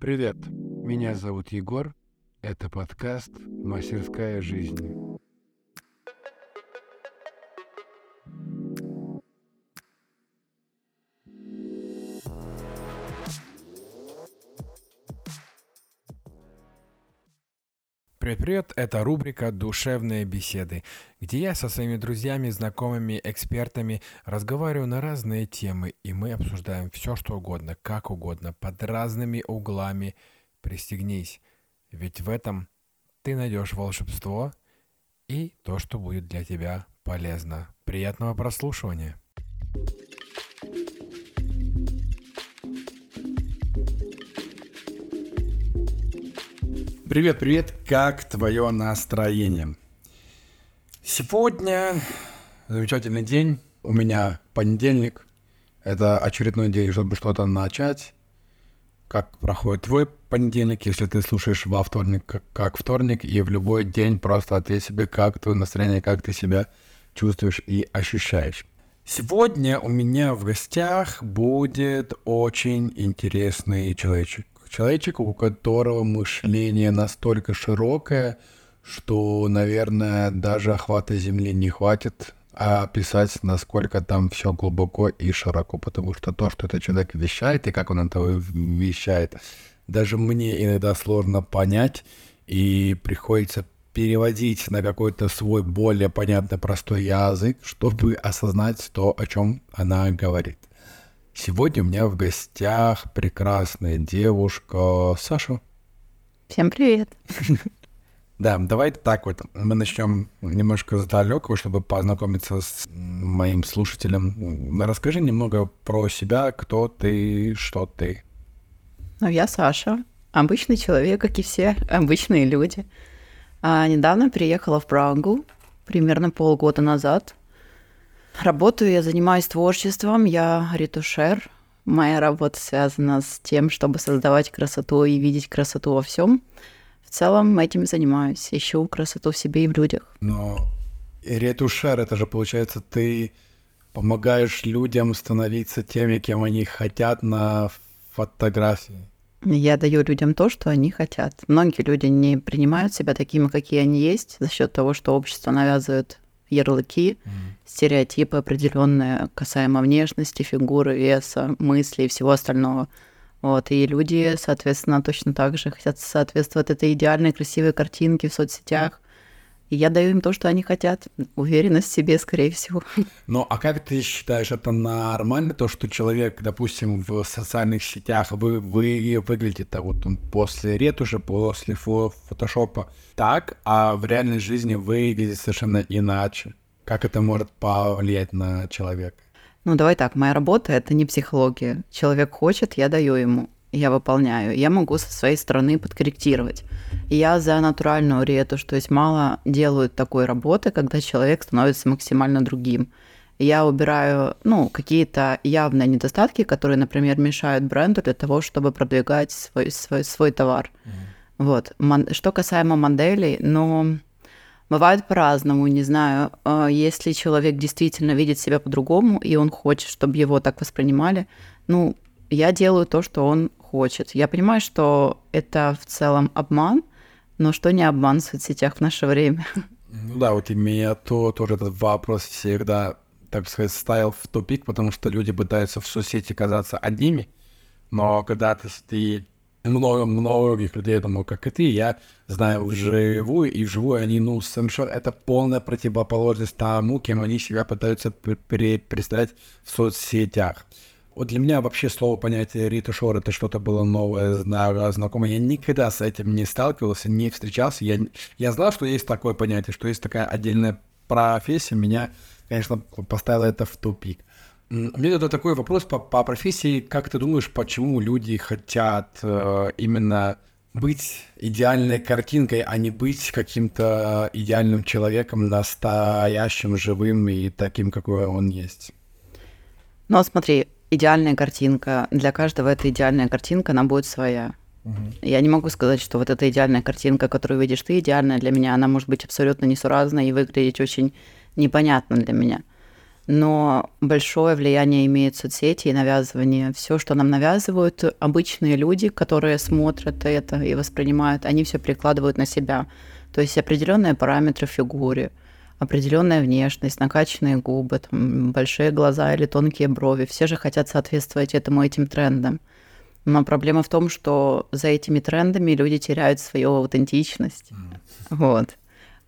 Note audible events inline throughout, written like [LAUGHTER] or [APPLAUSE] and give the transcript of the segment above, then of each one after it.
Привет, меня зовут Егор. Это подкаст «Мастерская жизни». Привет-привет, это рубрика «Душевные беседы», где я со своими друзьями, знакомыми, экспертами разговариваю на разные темы, и мы обсуждаем все, что угодно, как угодно, под разными углами. Пристегнись, ведь в этом ты найдешь волшебство и то, что будет для тебя полезно. Приятного прослушивания! Привет, привет, как твое настроение? Сегодня замечательный день, у меня понедельник, это очередной день, чтобы что-то начать. Как проходит твой понедельник, если ты слушаешь во вторник, как, вторник, и в любой день просто ответь себе, как твое настроение, как ты себя чувствуешь и ощущаешь. Сегодня у меня в гостях будет очень интересный человечек человечек, у которого мышление настолько широкое, что, наверное, даже охвата Земли не хватит описать, насколько там все глубоко и широко, потому что то, что этот человек вещает и как он это вещает, даже мне иногда сложно понять, и приходится переводить на какой-то свой более понятный простой язык, чтобы осознать то, о чем она говорит. Сегодня у меня в гостях прекрасная девушка Саша. Всем привет. [LAUGHS] Да, давайте так вот. Мы начнем немножко с далекого, чтобы познакомиться с моим слушателем. Расскажи немного про себя, кто ты, что ты. Ну, я Саша, обычный человек, как и все обычные люди. А, недавно приехала в Прагу, примерно полгода назад. Работаю, я занимаюсь творчеством, я ретушер. Моя работа связана с тем, чтобы создавать красоту и видеть красоту во всем. В целом этим занимаюсь, ищу красоту в себе и в людях. Но ретушер, это же получается ты помогаешь людям становиться теми, кем они хотят на фотографии. Я даю людям то, что они хотят. Многие люди не принимают себя такими, какие они есть, за счет того, что общество навязывает ярлыки, mm. стереотипы определенные касаемо внешности, фигуры, веса, мыслей и всего остального. Вот, и люди, соответственно, точно так же хотят соответствовать этой идеальной красивой картинке в соцсетях. И я даю им то, что они хотят. Уверенность в себе, скорее всего. Ну, а как ты считаешь, это нормально, то, что человек, допустим, в социальных сетях, вы, вы выглядите вот он после ретуши, после фотошопа так, а в реальной жизни выглядит совершенно иначе? Как это может повлиять на человека? Ну, давай так, моя работа — это не психология. Человек хочет, я даю ему я выполняю. Я могу со своей стороны подкорректировать. Я за натуральную ретушь, то есть мало делают такой работы, когда человек становится максимально другим. Я убираю, ну, какие-то явные недостатки, которые, например, мешают бренду для того, чтобы продвигать свой, свой, свой товар. Mm-hmm. Вот. Что касаемо моделей, ну, бывает по-разному, не знаю. А, если человек действительно видит себя по-другому, и он хочет, чтобы его так воспринимали, ну, я делаю то, что он хочет. Я понимаю, что это в целом обман, но что не обман в соцсетях в наше время? Ну да, вот и то, тоже этот вопрос всегда, так сказать, ставил в тупик, потому что люди пытаются в соцсети казаться одними, но когда ты, ты много многих людей, я думаю, как и ты, я знаю вживую, и вживую они, ну, совершенно, это полная противоположность тому, кем они себя пытаются представить в соцсетях. Вот для меня вообще слово понятие Рита Шор это что-то было новое, знакомое. Я никогда с этим не сталкивался, не встречался. Я, я знал, что есть такое понятие, что есть такая отдельная профессия. Меня, конечно, поставило это в тупик. Меня тогда такой вопрос по, по профессии. Как ты думаешь, почему люди хотят э, именно быть идеальной картинкой, а не быть каким-то идеальным человеком, настоящим, живым и таким, какой он есть? Ну, смотри, идеальная картинка. Для каждого эта идеальная картинка, она будет своя. Угу. Я не могу сказать, что вот эта идеальная картинка, которую видишь ты, идеальная для меня, она может быть абсолютно несуразной и выглядеть очень непонятно для меня. но большое влияние имеют соцсети и навязывание. Все, что нам навязывают обычные люди, которые смотрят это и воспринимают, они все перекладывают на себя. То есть определенные параметры в фигуре, определенная внешность, накачанные губы, там, большие глаза или тонкие брови. Все же хотят соответствовать этому этим трендам. Но проблема в том, что за этими трендами люди теряют свою аутентичность. Mm. Вот.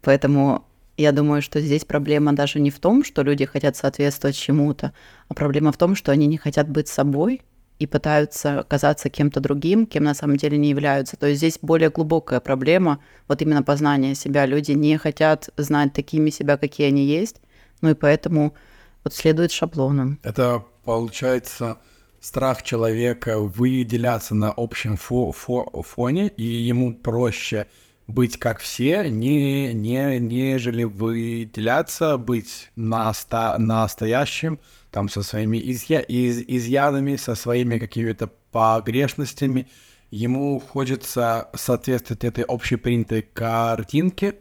Поэтому я думаю, что здесь проблема даже не в том, что люди хотят соответствовать чему-то, а проблема в том, что они не хотят быть собой и пытаются казаться кем-то другим, кем на самом деле не являются. То есть здесь более глубокая проблема, вот именно познание себя. Люди не хотят знать такими себя, какие они есть, ну и поэтому вот следует шаблонам. Это получается страх человека выделяться на общем фо фо фоне, и ему проще быть как все, не, не, нежели выделяться, быть наста настоящим, там, со своими изъя из изъянами, со своими какими-то погрешностями. Ему хочется соответствовать этой общепринятой картинке,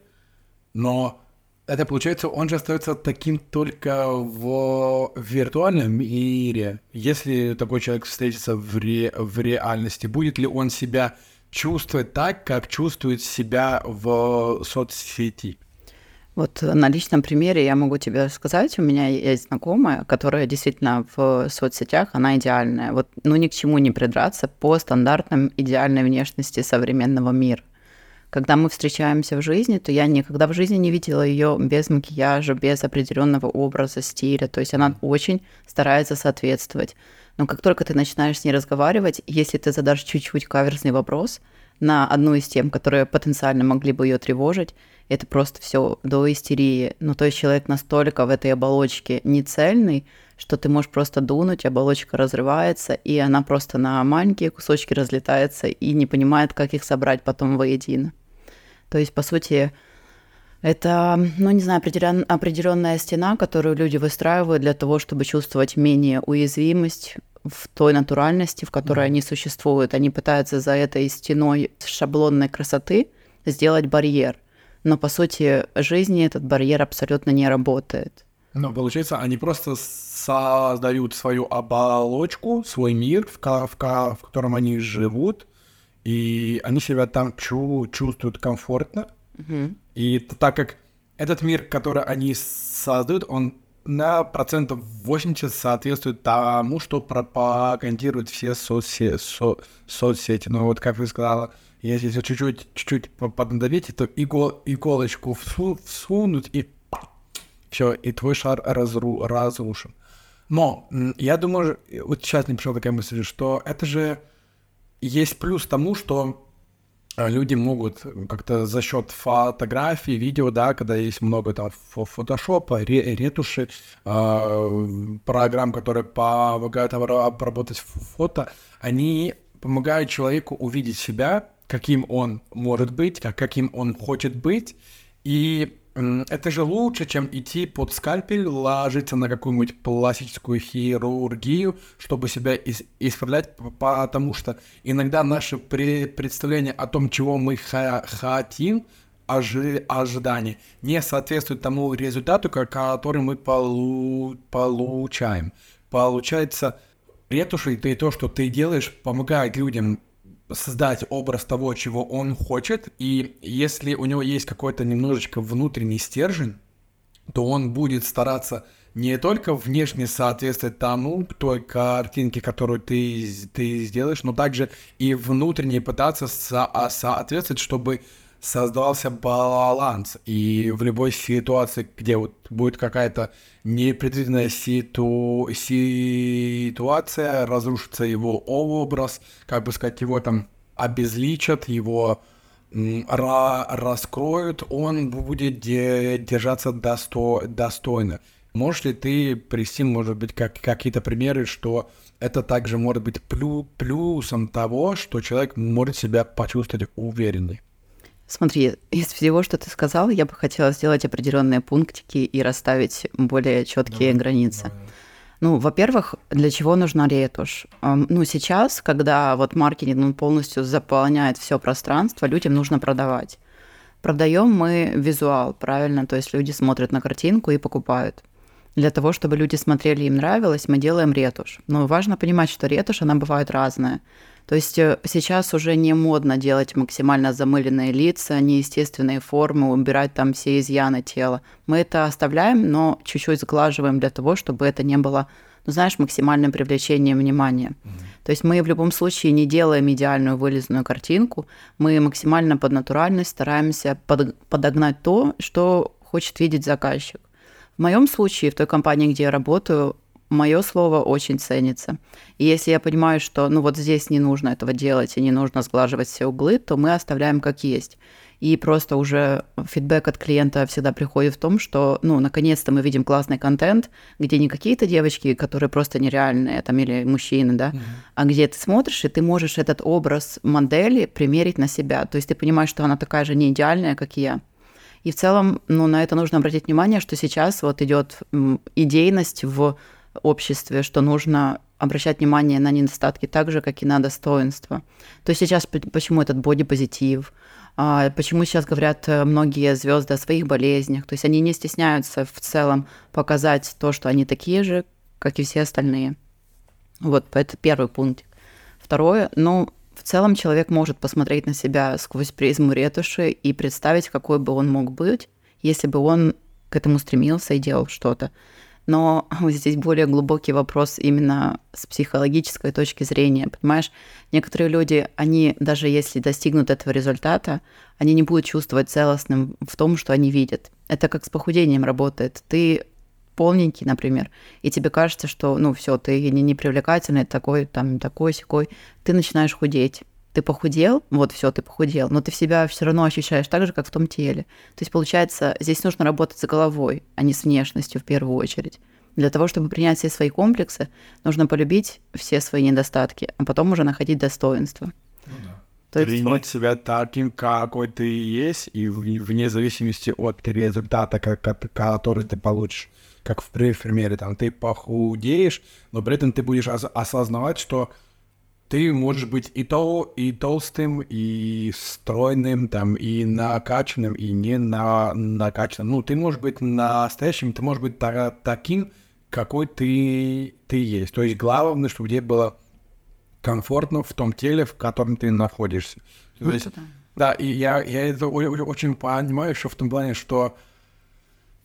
но это получается, он же остается таким только в виртуальном мире. Если такой человек встретится в, ре в реальности, будет ли он себя чувствовать так, как чувствует себя в соцсети? Вот на личном примере я могу тебе сказать, у меня есть знакомая, которая действительно в соцсетях, она идеальная. Вот, ну, ни к чему не придраться по стандартам идеальной внешности современного мира. Когда мы встречаемся в жизни, то я никогда в жизни не видела ее без макияжа, без определенного образа, стиля. То есть она очень старается соответствовать. Но как только ты начинаешь с ней разговаривать, если ты задашь чуть-чуть каверзный вопрос на одну из тем, которые потенциально могли бы ее тревожить, это просто все до истерии. Ну, то есть человек настолько в этой оболочке не цельный, что ты можешь просто дунуть, оболочка разрывается, и она просто на маленькие кусочки разлетается и не понимает, как их собрать потом воедино. То есть, по сути, это, ну, не знаю, определен, определенная стена, которую люди выстраивают для того, чтобы чувствовать менее уязвимость в той натуральности, в которой mm. они существуют. Они пытаются за этой стеной шаблонной красоты сделать барьер. Но, по сути, жизни этот барьер абсолютно не работает. Но получается, они просто создают свою оболочку, свой мир, в, в, в котором они живут, и они себя там чу чувствуют комфортно. Mm-hmm. И так как этот мир, который они создают, он на процентов 80 соответствует тому, что пропагандируют все соцсети. Со соцсети. Но вот, как вы сказала, если чуть-чуть, чуть-чуть поднадавить, то игол, иголочку всу, всунуть и все, и твой шар разру, разрушен. Но я думаю, вот сейчас мне пришла такая мысль, что это же есть плюс тому, что люди могут как-то за счет фотографий, видео, да, когда есть много там фотошопа, ретуши, э, программ, которые помогают обработать фото, они помогают человеку увидеть себя, каким он может быть, как, каким он хочет быть, и это же лучше, чем идти под скальпель, ложиться на какую-нибудь пластическую хирургию, чтобы себя исправлять, потому что иногда наше при- представление о том, чего мы хотим, ожи- ожидания, не соответствует тому результату, который мы полу- получаем. Получается, ретушь и то, что ты делаешь, помогает людям создать образ того, чего он хочет, и если у него есть какой-то немножечко внутренний стержень, то он будет стараться не только внешне соответствовать тому, той картинке, которую ты, ты сделаешь, но также и внутренне пытаться со соответствовать, чтобы создался баланс. И в любой ситуации, где вот будет какая-то непредвиденная ситу... ситуация, разрушится его образ, как бы сказать, его там обезличат, его ра раскроют, он будет де держаться досто достойно. Можешь ли ты привести, может быть, как какие-то примеры, что это также может быть плю плюсом того, что человек может себя почувствовать уверенный? Смотри, из всего, что ты сказал, я бы хотела сделать определенные пунктики и расставить более четкие давай, границы. Давай. Ну, во-первых, для чего нужна ретушь? Ну, сейчас, когда вот маркетинг ну, полностью заполняет все пространство, людям нужно продавать. Продаем мы визуал, правильно? То есть люди смотрят на картинку и покупают. Для того, чтобы люди смотрели, им нравилось, мы делаем ретушь. Но важно понимать, что ретушь, она бывает разная. То есть э, сейчас уже не модно делать максимально замыленные лица, неестественные формы, убирать там все изъяны тела. Мы это оставляем, но чуть-чуть сглаживаем для того, чтобы это не было, ну, знаешь, максимальным привлечением внимания. Mm-hmm. То есть мы в любом случае не делаем идеальную вылизанную картинку, мы максимально под натуральность стараемся под, подогнать то, что хочет видеть заказчик. В моем случае, в той компании, где я работаю, мое слово очень ценится. И если я понимаю, что ну вот здесь не нужно этого делать и не нужно сглаживать все углы, то мы оставляем как есть. И просто уже фидбэк от клиента всегда приходит в том, что, ну, наконец-то мы видим классный контент, где не какие-то девочки, которые просто нереальные, там, или мужчины, да, mm-hmm. а где ты смотришь, и ты можешь этот образ модели примерить на себя. То есть ты понимаешь, что она такая же не идеальная, как и я. И в целом, ну, на это нужно обратить внимание, что сейчас вот идет идейность в обществе, что нужно обращать внимание на недостатки так же, как и на достоинства. То есть сейчас почему этот бодипозитив, а, почему сейчас говорят э, многие звезды о своих болезнях, то есть они не стесняются в целом показать то, что они такие же, как и все остальные. Вот, это первый пункт. Второе, ну, в целом человек может посмотреть на себя сквозь призму ретуши и представить, какой бы он мог быть, если бы он к этому стремился и делал что-то. Но [LAUGHS] здесь более глубокий вопрос именно с психологической точки зрения. Понимаешь, некоторые люди, они даже если достигнут этого результата, они не будут чувствовать целостным в том, что они видят. Это как с похудением работает. Ты полненький, например, и тебе кажется, что, ну, все, ты не непривлекательный, такой, там, такой, секой, ты начинаешь худеть. Ты похудел, вот все, ты похудел, но ты в себя все равно ощущаешь так же, как в том теле. То есть, получается, здесь нужно работать с головой, а не с внешностью в первую очередь. Для того, чтобы принять все свои комплексы, нужно полюбить все свои недостатки, а потом уже находить достоинство. Ну да. То есть принять себя таким, какой ты есть, и вне зависимости от результата, который ты получишь как в примере, там, ты похудеешь, но при этом ты будешь осознавать, что ты можешь быть и то, и толстым, и стройным, там, и накачанным, и не на накачанным. Ну, ты можешь быть настоящим, ты можешь быть та- таким, какой ты, ты есть. То есть главное, чтобы тебе было комфортно в том теле, в котором ты находишься. То есть, да, и я, я это очень понимаю, что в том плане, что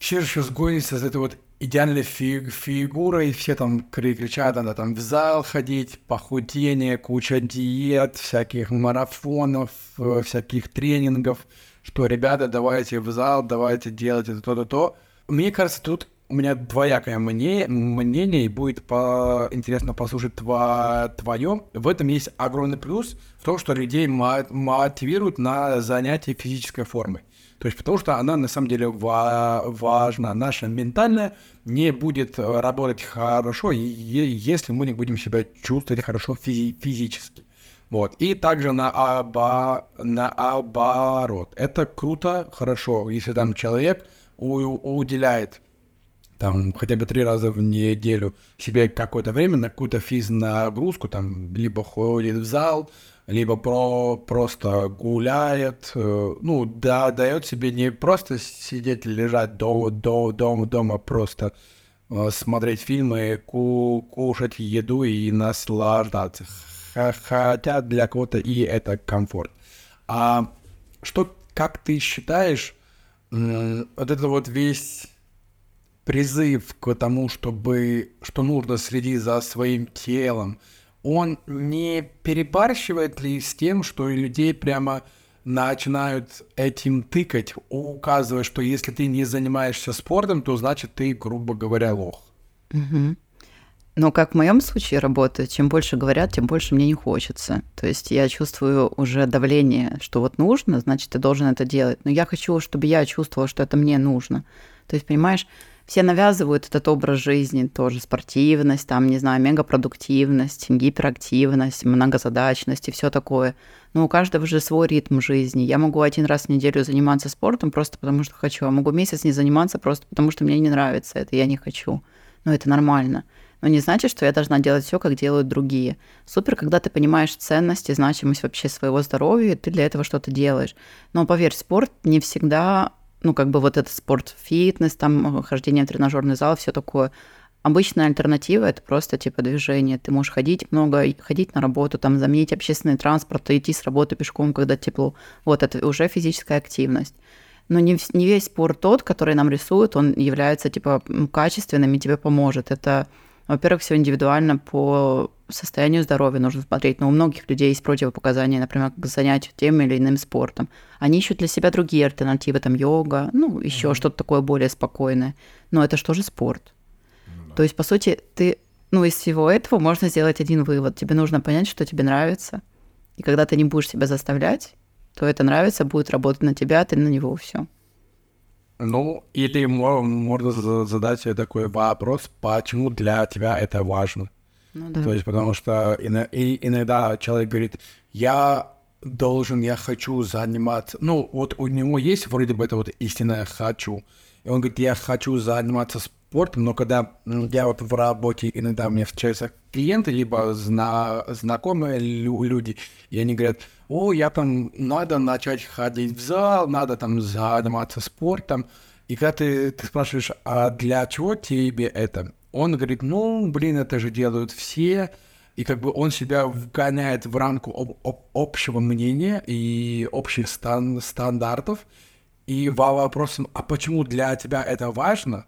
все же сейчас гонится за этой вот идеальной фиг фигурой, все там кричат, надо там в зал ходить, похудение, куча диет, всяких марафонов, э, всяких тренингов, что, ребята, давайте в зал, давайте делать это то-то, то. Мне кажется, тут у меня двоякое мнение, мнение и будет по, интересно послушать тва, твое. В этом есть огромный плюс в том, что людей мотивируют на занятие физической формой. То есть потому что она на самом деле ва- важна. Наша ментальная не будет работать хорошо, если мы не будем себя чувствовать хорошо физи- физически. Вот. И также на, оба, на оборот. Это круто, хорошо, если там человек у- уделяет там хотя бы три раза в неделю себе какое-то время на какую-то физнагрузку, там либо ходит в зал, либо про, просто гуляет, э, ну, да, дает себе не просто сидеть, лежать дома, дома, дома, дома просто э, смотреть фильмы, ку кушать еду и наслаждаться. Хотя для кого-то и это комфорт. А что, как ты считаешь, вот это вот весь призыв к тому, чтобы, что нужно следить за своим телом, он не перебарщивает ли с тем, что людей прямо начинают этим тыкать, указывая, что если ты не занимаешься спортом, то значит ты, грубо говоря, лох. Угу. Но как в моем случае работает, чем больше говорят, тем больше мне не хочется. То есть я чувствую уже давление, что вот нужно, значит, ты должен это делать. Но я хочу, чтобы я чувствовала, что это мне нужно. То есть, понимаешь, все навязывают этот образ жизни, тоже спортивность, там, не знаю, мегапродуктивность, гиперактивность, многозадачность и все такое. Но у каждого же свой ритм жизни. Я могу один раз в неделю заниматься спортом просто потому, что хочу, а могу месяц не заниматься просто потому, что мне не нравится это, я не хочу. Но это нормально. Но не значит, что я должна делать все, как делают другие. Супер, когда ты понимаешь ценность и значимость вообще своего здоровья, и ты для этого что-то делаешь. Но поверь, спорт не всегда ну, как бы вот этот спорт, фитнес, там, хождение в тренажерный зал, все такое. Обычная альтернатива – это просто типа движение. Ты можешь ходить много, ходить на работу, там, заменить общественный транспорт, идти с работы пешком, когда тепло. Вот это уже физическая активность. Но не, не весь спорт тот, который нам рисуют, он является типа качественным и тебе поможет. Это, во-первых, все индивидуально по состоянию здоровья нужно смотреть. Но у многих людей есть противопоказания, например, к занятию тем или иным спортом. Они ищут для себя другие альтернативы, там йога, ну, еще mm-hmm. что-то такое более спокойное. Но это же спорт? Mm-hmm. То есть, по сути, ты, ну, из всего этого можно сделать один вывод. Тебе нужно понять, что тебе нравится. И когда ты не будешь себя заставлять, то это нравится, будет работать на тебя, а ты на него все. Ну, или можно задать такой вопрос, почему для тебя это важно? Ну, да. То есть, потому что иногда человек говорит, я должен, я хочу заниматься. Ну, вот у него есть вроде бы это вот истинное «хочу». И он говорит, я хочу заниматься спортом, но когда я вот в работе, иногда мне встречаются клиенты, либо зна знакомые люди, и они говорят, о, я там, надо начать ходить в зал, надо там заниматься спортом. И когда ты, ты спрашиваешь, а для чего тебе это? Он говорит, ну, блин, это же делают все, и как бы он себя вгоняет в рамку об, об, общего мнения и общих стан, стандартов, и вопрос, а почему для тебя это важно,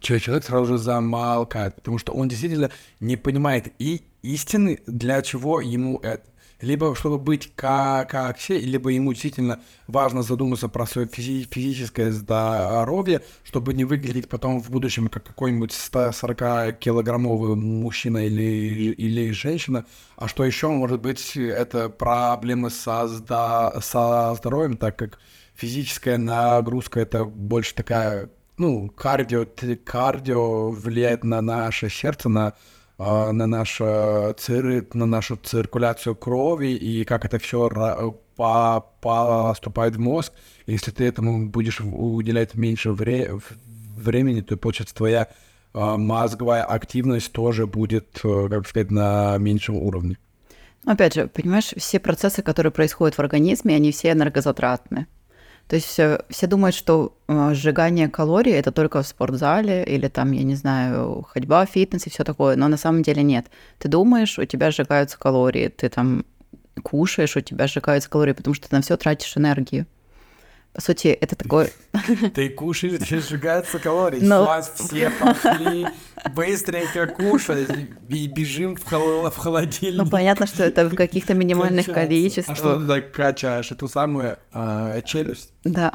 человек сразу же замолкает, потому что он действительно не понимает и истины, для чего ему это либо чтобы быть как, как все, либо ему действительно важно задуматься про свое физи- физическое здоровье, чтобы не выглядеть потом в будущем как какой-нибудь 140-килограммовый мужчина или, или женщина. А что еще может быть, это проблемы со, со здоровьем, так как физическая нагрузка это больше такая, ну, кардио, кардио влияет на наше сердце, на на, наш, цир, на нашу циркуляцию крови и как это все по, поступает в мозг. Если ты этому будешь уделять меньше вре времени, то, получается, твоя а, мозговая активность тоже будет, э, как сказать, на меньшем уровне. Опять же, понимаешь, все процессы, которые происходят в организме, они все энергозатратны. То есть все, все думают, что э, сжигание калорий это только в спортзале или там, я не знаю, ходьба, фитнес и все такое. Но на самом деле нет. Ты думаешь, у тебя сжигаются калории, ты там кушаешь, у тебя сжигаются калории, потому что ты на все тратишь энергию. По сути, это такое... [LAUGHS] Ты кушаешь, тебе сжигаются калории. Но... Сейчас все пошли быстренько кушать и бежим в, хол... в холодильник. Ну, понятно, что это в каких-то минимальных Качаться. количествах. А что ты так качаешь? Эту самую э, челюсть? Да.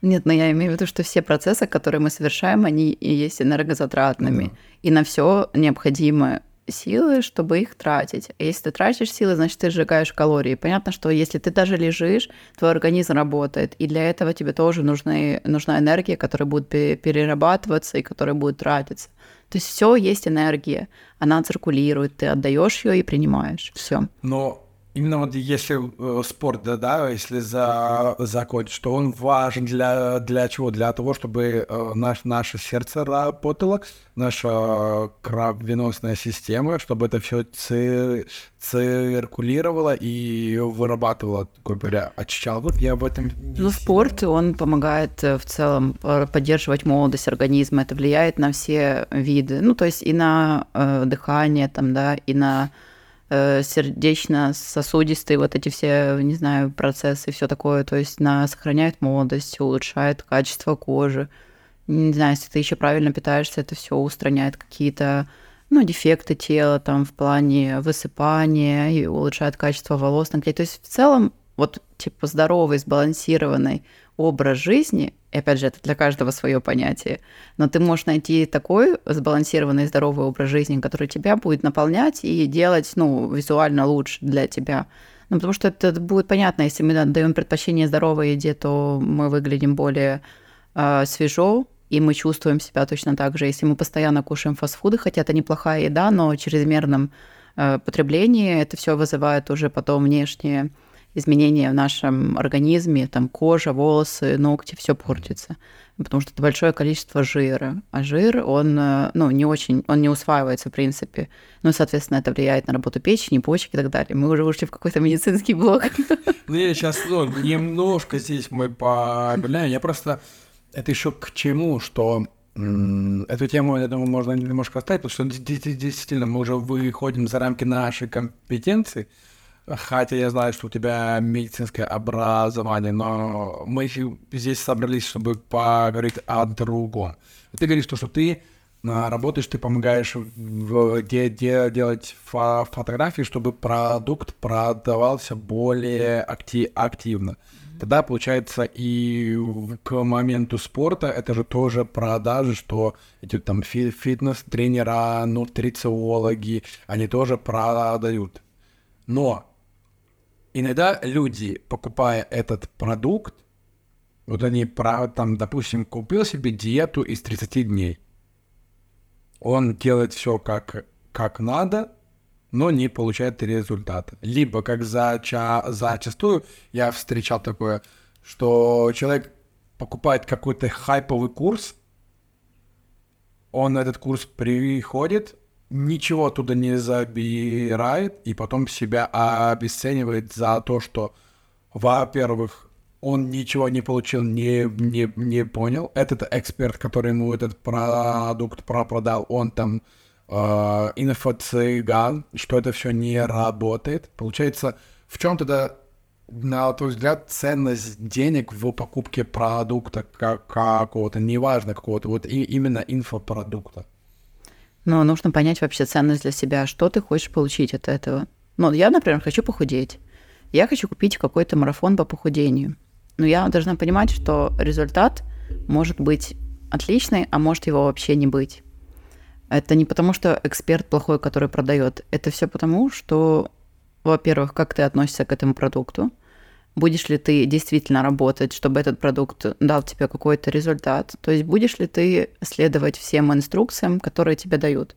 Нет, но я имею в виду, что все процессы, которые мы совершаем, они и есть энергозатратными. Да. И на все необходимое силы, чтобы их тратить. Если ты тратишь силы, значит, ты сжигаешь калории. Понятно, что если ты даже лежишь, твой организм работает, и для этого тебе тоже нужны, нужна энергия, которая будет перерабатываться и которая будет тратиться. То есть все есть энергия, она циркулирует, ты отдаешь ее и принимаешь. Все. Но Именно вот если э, спорт, да, да, если за, закончить, что он важен для, для чего? Для того, чтобы э, наш, наше сердце работало, наша э, кровеносная система, чтобы это все ци, циркулировало и вырабатывало, такой говоря, очищало. Вот я об этом Ну, спорт, он помогает в целом поддерживать молодость организма, это влияет на все виды, ну, то есть и на э, дыхание, там, да, и на Э, сердечно-сосудистые вот эти все, не знаю, процессы, все такое, то есть на сохраняет молодость, улучшает качество кожи. Не знаю, если ты еще правильно питаешься, это все устраняет какие-то ну, дефекты тела там в плане высыпания и улучшает качество волос на То есть в целом вот типа здоровый, сбалансированный образ жизни, и опять же, это для каждого свое понятие, но ты можешь найти такой сбалансированный здоровый образ жизни, который тебя будет наполнять и делать, ну, визуально лучше для тебя. Ну, потому что это будет понятно, если мы даем предпочтение здоровой еде, то мы выглядим более э, свежо, и мы чувствуем себя точно так же. Если мы постоянно кушаем фастфуды, хотя это неплохая еда, но чрезмерном э, потреблении это все вызывает уже потом внешние изменения в нашем организме, там кожа, волосы, ногти, все портится. Потому что это большое количество жира. А жир, он, э, ну, не очень, он не усваивается, в принципе. Ну, соответственно, это влияет на работу печени, почек и так далее. Мы уже ушли в какой-то медицинский блок. Ну, я сейчас ну, немножко здесь мы погуляем. Я просто... Это еще к чему, что Эту тему, я думаю, можно немножко оставить, потому что действительно мы уже выходим за рамки нашей компетенции. Хотя я знаю, что у тебя медицинское образование, но мы здесь собрались, чтобы поговорить о другом. Ты говоришь, что, что ты а, работаешь, ты помогаешь в, де, де, делать фо фотографии, чтобы продукт продавался более актив, активно. Тогда, получается, и к моменту спорта это же тоже продажи, что эти там фи фитнес-тренера, нутрициологи, они тоже продают. Но иногда люди, покупая этот продукт, вот они, там, допустим, купил себе диету из 30 дней. Он делает все как, как надо, но не получает результата. Либо, как за, ча, зачастую я встречал такое, что человек покупает какой-то хайповый курс, он на этот курс приходит, ничего оттуда не забирает, и потом себя обесценивает за то, что, во-первых, он ничего не получил, не, не, не понял. Этот эксперт, который ему этот продукт продал, он там э, инфо-цыган, что это все не работает. Получается, в чем тогда, на твой взгляд, ценность денег в покупке продукта какого-то, неважно какого-то, вот и, именно инфопродукта? Но нужно понять вообще ценность для себя, что ты хочешь получить от этого. Ну, я, например, хочу похудеть. Я хочу купить какой-то марафон по похудению. Но я должна понимать, что результат может быть отличный, а может его вообще не быть. Это не потому, что эксперт плохой, который продает. Это все потому, что, во-первых, как ты относишься к этому продукту, будешь ли ты действительно работать, чтобы этот продукт дал тебе какой-то результат, то есть будешь ли ты следовать всем инструкциям, которые тебе дают.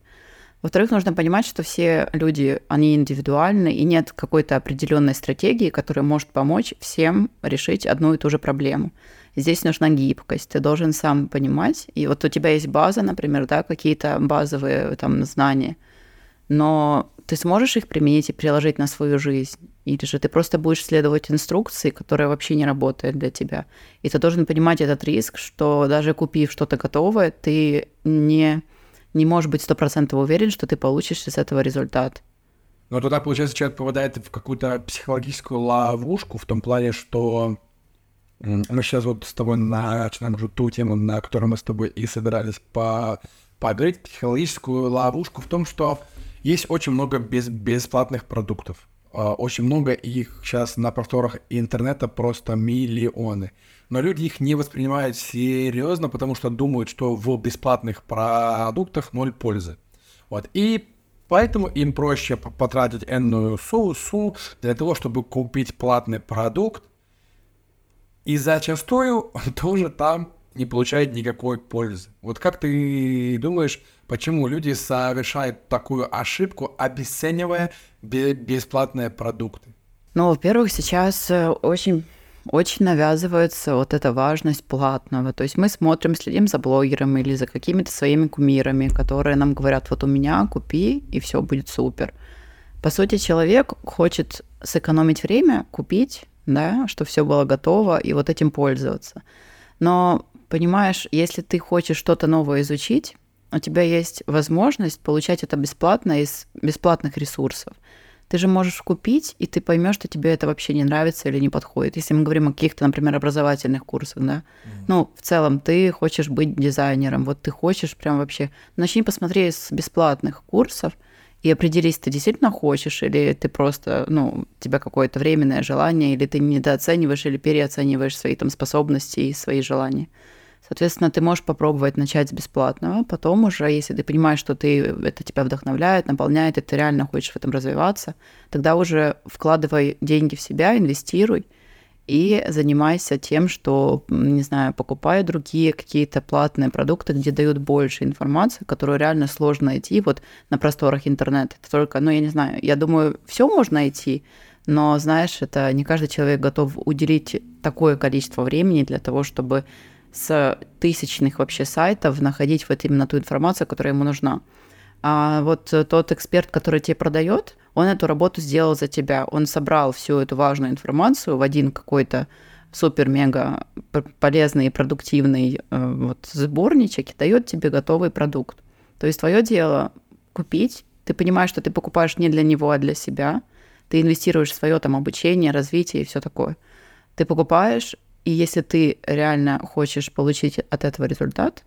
Во-вторых, нужно понимать, что все люди, они индивидуальны, и нет какой-то определенной стратегии, которая может помочь всем решить одну и ту же проблему. Здесь нужна гибкость, ты должен сам понимать. И вот у тебя есть база, например, да, какие-то базовые там знания, но ты сможешь их применить и приложить на свою жизнь? Или же ты просто будешь следовать инструкции, которая вообще не работает для тебя? И ты должен понимать этот риск, что даже купив что-то готовое, ты не, не можешь быть стопроцентно уверен, что ты получишь из этого результат. Но тогда, получается, человек попадает в какую-то психологическую ловушку в том плане, что мы сейчас вот с тобой начинаем уже ту тему, на которую мы с тобой и собирались по поговорить, психологическую ловушку в том, что есть очень много без, бесплатных продуктов. А, очень много их сейчас на просторах интернета просто миллионы. Но люди их не воспринимают серьезно, потому что думают, что в бесплатных продуктах ноль пользы. Вот. И поэтому им проще потратить энную сумму для того, чтобы купить платный продукт, и зачастую [LAUGHS] тоже там не получает никакой пользы. Вот как ты думаешь, почему люди совершают такую ошибку, обесценивая бесплатные продукты? Ну, во-первых, сейчас э, очень очень навязывается вот эта важность платного. То есть мы смотрим, следим за блогерами или за какими-то своими кумирами, которые нам говорят, вот у меня купи, и все будет супер. По сути, человек хочет сэкономить время, купить, да, что все было готово, и вот этим пользоваться. Но, понимаешь, если ты хочешь что-то новое изучить, у тебя есть возможность получать это бесплатно из бесплатных ресурсов. Ты же можешь купить, и ты поймешь, что тебе это вообще не нравится или не подходит. Если мы говорим о каких-то, например, образовательных курсах, да. Mm. Ну, в целом, ты хочешь быть дизайнером, вот ты хочешь прям вообще... Начни посмотреть с бесплатных курсов, и определись, ты действительно хочешь, или ты просто, ну, у тебя какое-то временное желание, или ты недооцениваешь или переоцениваешь свои там способности и свои желания. Соответственно, ты можешь попробовать начать с бесплатного, потом уже, если ты понимаешь, что ты, это тебя вдохновляет, наполняет, и ты реально хочешь в этом развиваться, тогда уже вкладывай деньги в себя, инвестируй – и занимайся тем, что, не знаю, покупай другие какие-то платные продукты, где дают больше информации, которую реально сложно найти вот на просторах интернета. Это только, ну, я не знаю, я думаю, все можно найти, Но, знаешь, это не каждый человек готов уделить такое количество времени для того, чтобы с тысячных вообще сайтов находить вот именно ту информацию, которая ему нужна. А вот тот эксперт, который тебе продает, он эту работу сделал за тебя. Он собрал всю эту важную информацию в один какой-то супер-мега полезный и продуктивный э, вот, сборничек и дает тебе готовый продукт. То есть твое дело купить, ты понимаешь, что ты покупаешь не для него, а для себя, ты инвестируешь в свое там обучение, развитие и все такое. Ты покупаешь, и если ты реально хочешь получить от этого результат,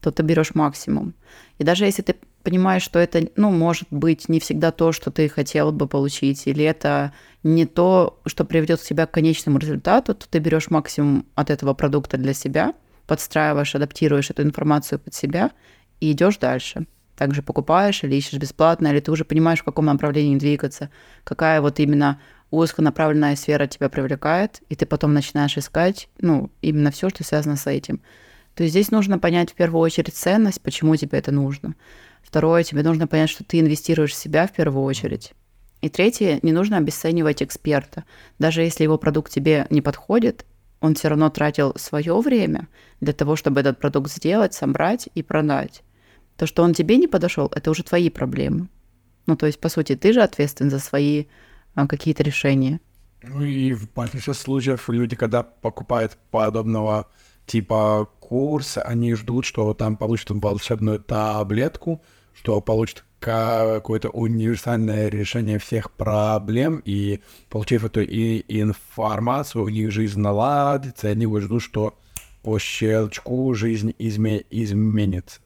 то ты берешь максимум. И даже если ты понимаешь, что это, ну, может быть, не всегда то, что ты хотел бы получить, или это не то, что приведет тебя к конечному результату, то ты берешь максимум от этого продукта для себя, подстраиваешь, адаптируешь эту информацию под себя и идешь дальше. Также покупаешь или ищешь бесплатно, или ты уже понимаешь, в каком направлении двигаться, какая вот именно узконаправленная сфера тебя привлекает, и ты потом начинаешь искать, ну, именно все, что связано с этим. То есть здесь нужно понять в первую очередь ценность, почему тебе это нужно. Второе, тебе нужно понять, что ты инвестируешь в себя в первую очередь. И третье, не нужно обесценивать эксперта. Даже если его продукт тебе не подходит, он все равно тратил свое время для того, чтобы этот продукт сделать, собрать и продать. То, что он тебе не подошел, это уже твои проблемы. Ну, то есть, по сути, ты же ответственен за свои какие-то решения. Ну и в большинстве случаев люди, когда покупают подобного типа курса, они ждут, что там получат волшебную таблетку, что получат какое-то универсальное решение всех проблем, и получив эту и информацию, у них жизнь наладится, и они ждут, что по щелчку жизнь изме изменится.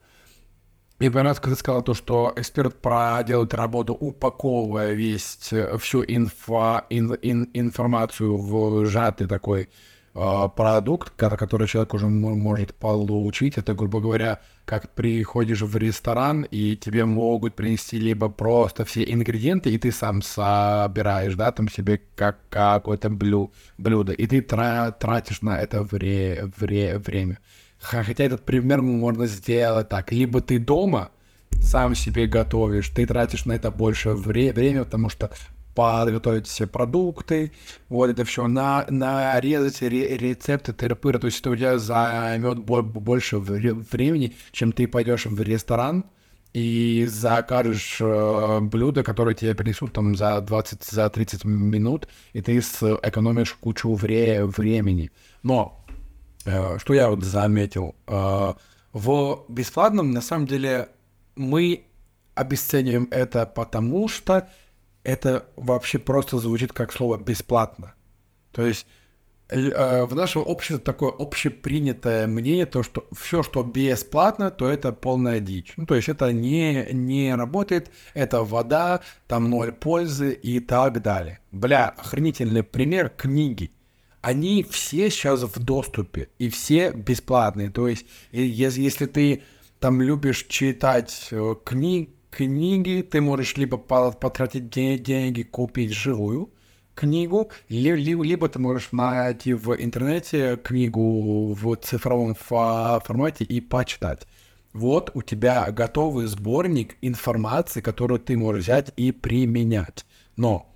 И раз ты сказал то, что эксперт проделает работу, упаковывая весь, э, всю инфо, ин, ин, информацию в сжатый такой э, продукт, который человек уже может получить. Это, грубо говоря, как приходишь в ресторан, и тебе могут принести либо просто все ингредиенты, и ты сам собираешь, да, там себе как какое-то блю, блюдо, и ты тратишь на это вре, вре, время. Хотя этот пример можно сделать так. Либо ты дома сам себе готовишь, ты тратишь на это больше вре- времени, потому что подготовить все продукты, вот это все, на, нарезать ре- рецепты, терапыры, то есть это у тебя займет больше времени, чем ты пойдешь в ресторан и закажешь э, блюдо, которое тебе принесут там за 20-30 за 30 минут, и ты сэкономишь кучу вре- времени. Но что я вот заметил, э, в бесплатном на самом деле мы обесцениваем это, потому что это вообще просто звучит как слово бесплатно. То есть э, в нашем обществе такое общепринятое мнение, то, что все, что бесплатно, то это полная дичь. Ну, то есть это не, не работает, это вода, там ноль пользы и так далее. Бля, охренительный пример книги они все сейчас в доступе, и все бесплатные. То есть, если, если ты там любишь читать э, кни, книги, ты можешь либо потратить деньги, купить живую книгу, либо, либо ты можешь найти в интернете книгу в цифровом формате и почитать. Вот у тебя готовый сборник информации, которую ты можешь взять и применять. Но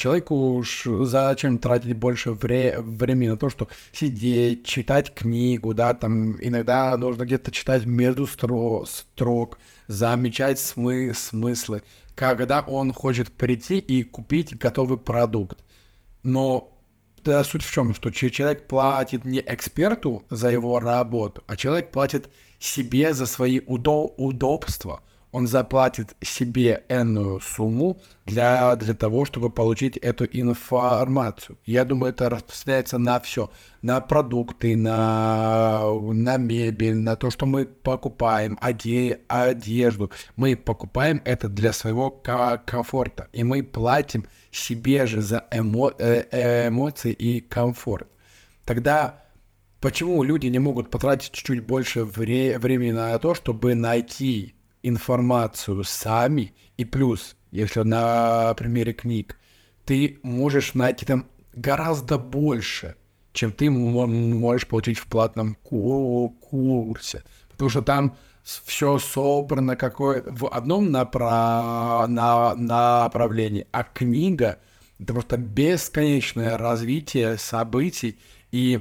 Человеку уж зачем тратить больше вре- времени на то, что сидеть, читать книгу, да, там иногда нужно где-то читать между стро- строк, замечать смы- смыслы, когда он хочет прийти и купить готовый продукт. Но да, суть в чем, что человек платит не эксперту за его работу, а человек платит себе за свои удо- удобства – он заплатит себе энную сумму для, для того, чтобы получить эту информацию. Я думаю, это распространяется на все. На продукты, на, на мебель, на то, что мы покупаем, оде, одежду. Мы покупаем это для своего комфорта. И мы платим себе же за эмо, э, эмоции и комфорт. Тогда почему люди не могут потратить чуть-чуть больше вре- времени на то, чтобы найти информацию сами, и плюс, если на примере книг, ты можешь найти там гораздо больше, чем ты можешь получить в платном курсе. Потому что там все собрано какое в одном напра... на... направлении, а книга Это просто бесконечное развитие событий. И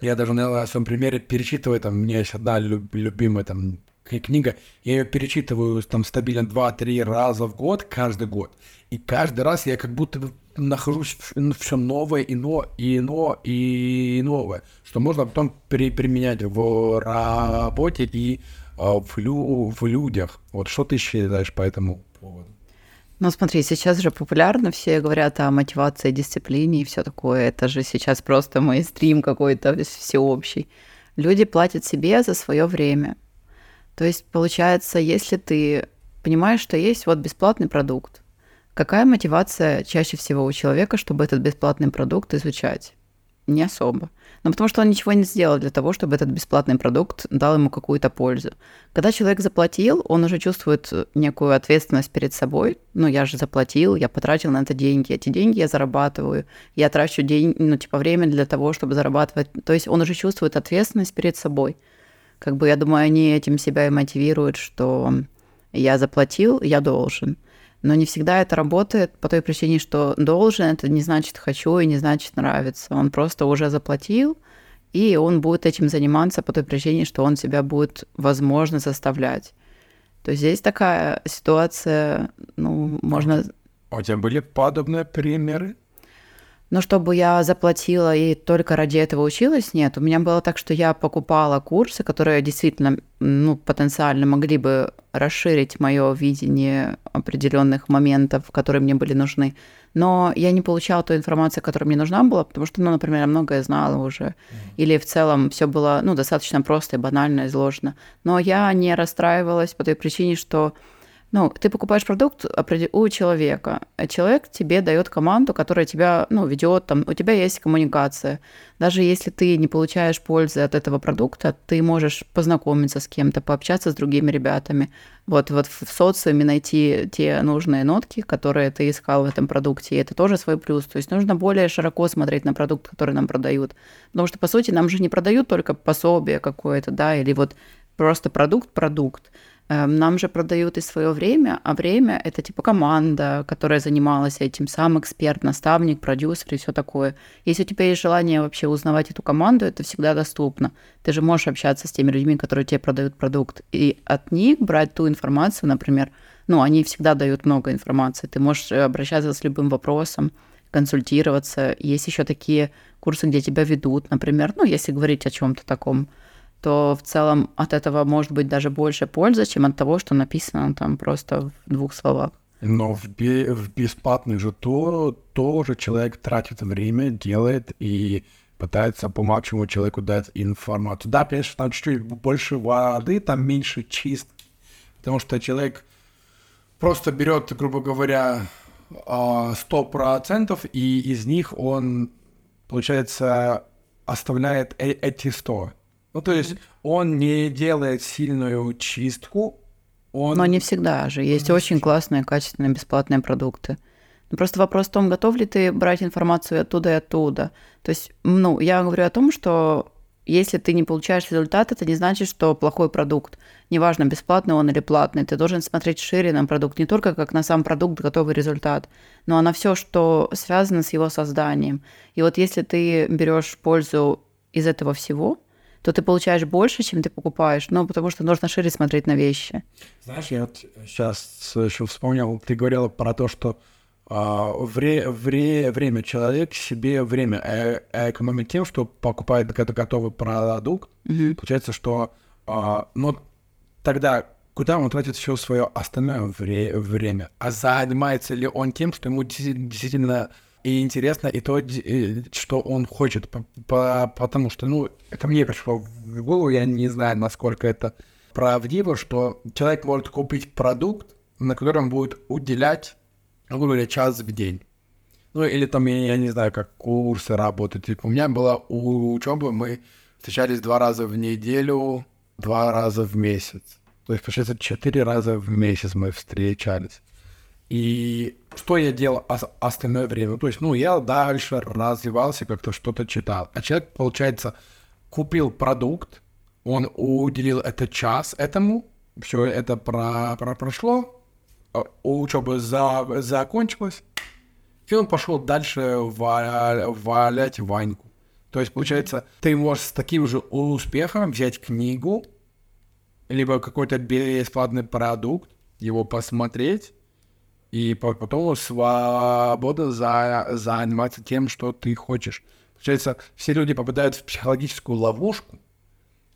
я даже на своем примере перечитываю, там, у меня есть одна люб- любимая там книга, я ее перечитываю там стабильно 2-3 раза в год, каждый год. И каждый раз я как будто нахожусь в все новое и, но, и, но, и новое, что можно потом при, применять в работе и а, в, лю, в людях. Вот что ты считаешь по этому поводу? Ну, смотри, сейчас же популярно, все говорят о мотивации, дисциплине и все такое. Это же сейчас просто [LAUGHS] мейнстрим какой-то всеобщий. Люди платят себе за свое время. То есть, получается, если ты понимаешь, что есть вот бесплатный продукт, какая мотивация чаще всего у человека, чтобы этот бесплатный продукт изучать? Не особо. Но потому что он ничего не сделал для того, чтобы этот бесплатный продукт дал ему какую-то пользу. Когда человек заплатил, он уже чувствует некую ответственность перед собой. Ну, я же заплатил, я потратил на это деньги. Эти деньги я зарабатываю. Я трачу день, ну, типа, время для того, чтобы зарабатывать. То есть он уже чувствует ответственность перед собой. Как бы, я думаю, они этим себя и мотивируют, что я заплатил, я должен. Но не всегда это работает по той причине, что должен, это не значит хочу и не значит нравится. Он просто уже заплатил, и он будет этим заниматься по той причине, что он себя будет, возможно, заставлять. То есть здесь такая ситуация, ну, можно... А у тебя были подобные примеры? Но чтобы я заплатила и только ради этого училась, нет. У меня было так, что я покупала курсы, которые действительно ну, потенциально могли бы расширить мое видение определенных моментов, которые мне были нужны. Но я не получала ту информацию, которая мне нужна была, потому что, ну, например, я многое знала уже. Или в целом все было ну, достаточно просто и банально изложено. Но я не расстраивалась по той причине, что ну, ты покупаешь продукт у человека, а человек тебе дает команду, которая тебя, ну, ведет, там, у тебя есть коммуникация. Даже если ты не получаешь пользы от этого продукта, ты можешь познакомиться с кем-то, пообщаться с другими ребятами. Вот, вот в социуме найти те нужные нотки, которые ты искал в этом продукте, и это тоже свой плюс. То есть нужно более широко смотреть на продукт, который нам продают. Потому что, по сути, нам же не продают только пособие какое-то, да, или вот просто продукт-продукт. Эм, нам же продают и свое время, а время это типа команда, которая занималась этим, сам эксперт, наставник, продюсер и все такое. Если у тебя есть желание вообще узнавать эту команду, это всегда доступно. Ты же можешь общаться с теми людьми, которые тебе продают продукт, и от них брать ту информацию, например, ну, они всегда дают много информации. Ты можешь обращаться с любым вопросом, консультироваться. Есть еще такие курсы, где тебя ведут, например, ну, если говорить о чем-то таком то в целом от этого может быть даже больше пользы, чем от того, что написано там просто в двух словах. Но в, бе- в бесплатный же то тоже человек тратит время, делает и пытается по максимуму человеку дать информацию. Да, конечно, там чуть-чуть больше воды, там меньше чист, потому что человек просто берет, грубо говоря, 100%, и из них он, получается, оставляет э- эти 100. Ну, то есть он не делает сильную чистку. Он... Но не всегда же. Есть очень классные, качественные, бесплатные продукты. Но просто вопрос в том, готов ли ты брать информацию оттуда и оттуда. То есть, ну, я говорю о том, что если ты не получаешь результат, это не значит, что плохой продукт. Неважно, бесплатный он или платный. Ты должен смотреть шире на продукт, не только как на сам продукт готовый результат, но на все, что связано с его созданием. И вот если ты берешь пользу из этого всего, то ты получаешь больше, чем ты покупаешь, ну, потому что нужно шире смотреть на вещи. Знаешь, я вот сейчас еще вспомнил, ты говорила про то, что а, вре, вре, время человек себе время э, экономит тем, что покупает готовый продукт. Угу. Получается, что а, ну, тогда куда он тратит все свое остальное вре- время? А занимается ли он тем, что ему действительно и интересно и то, что он хочет, по, по, потому что, ну, это мне пришло в голову, я не знаю, насколько это правдиво, что человек может купить продукт, на котором будет уделять, грубо говоря, час в день. Ну, или там, я, не знаю, как курсы работают. Типа, у меня была учеба, мы встречались два раза в неделю, два раза в месяц. То есть, получается, четыре раза в месяц мы встречались. И что я делал остальное время? То есть, ну, я дальше развивался, как-то что-то читал. А человек, получается, купил продукт, он уделил это час этому, все это про, про прошло, а учеба за, закончилась, И он пошел дальше валять Ваньку. То есть, получается, ты можешь с таким же успехом взять книгу, либо какой-то бесплатный продукт, его посмотреть, и потом свободно за, заниматься тем, что ты хочешь. Получается, все люди попадают в психологическую ловушку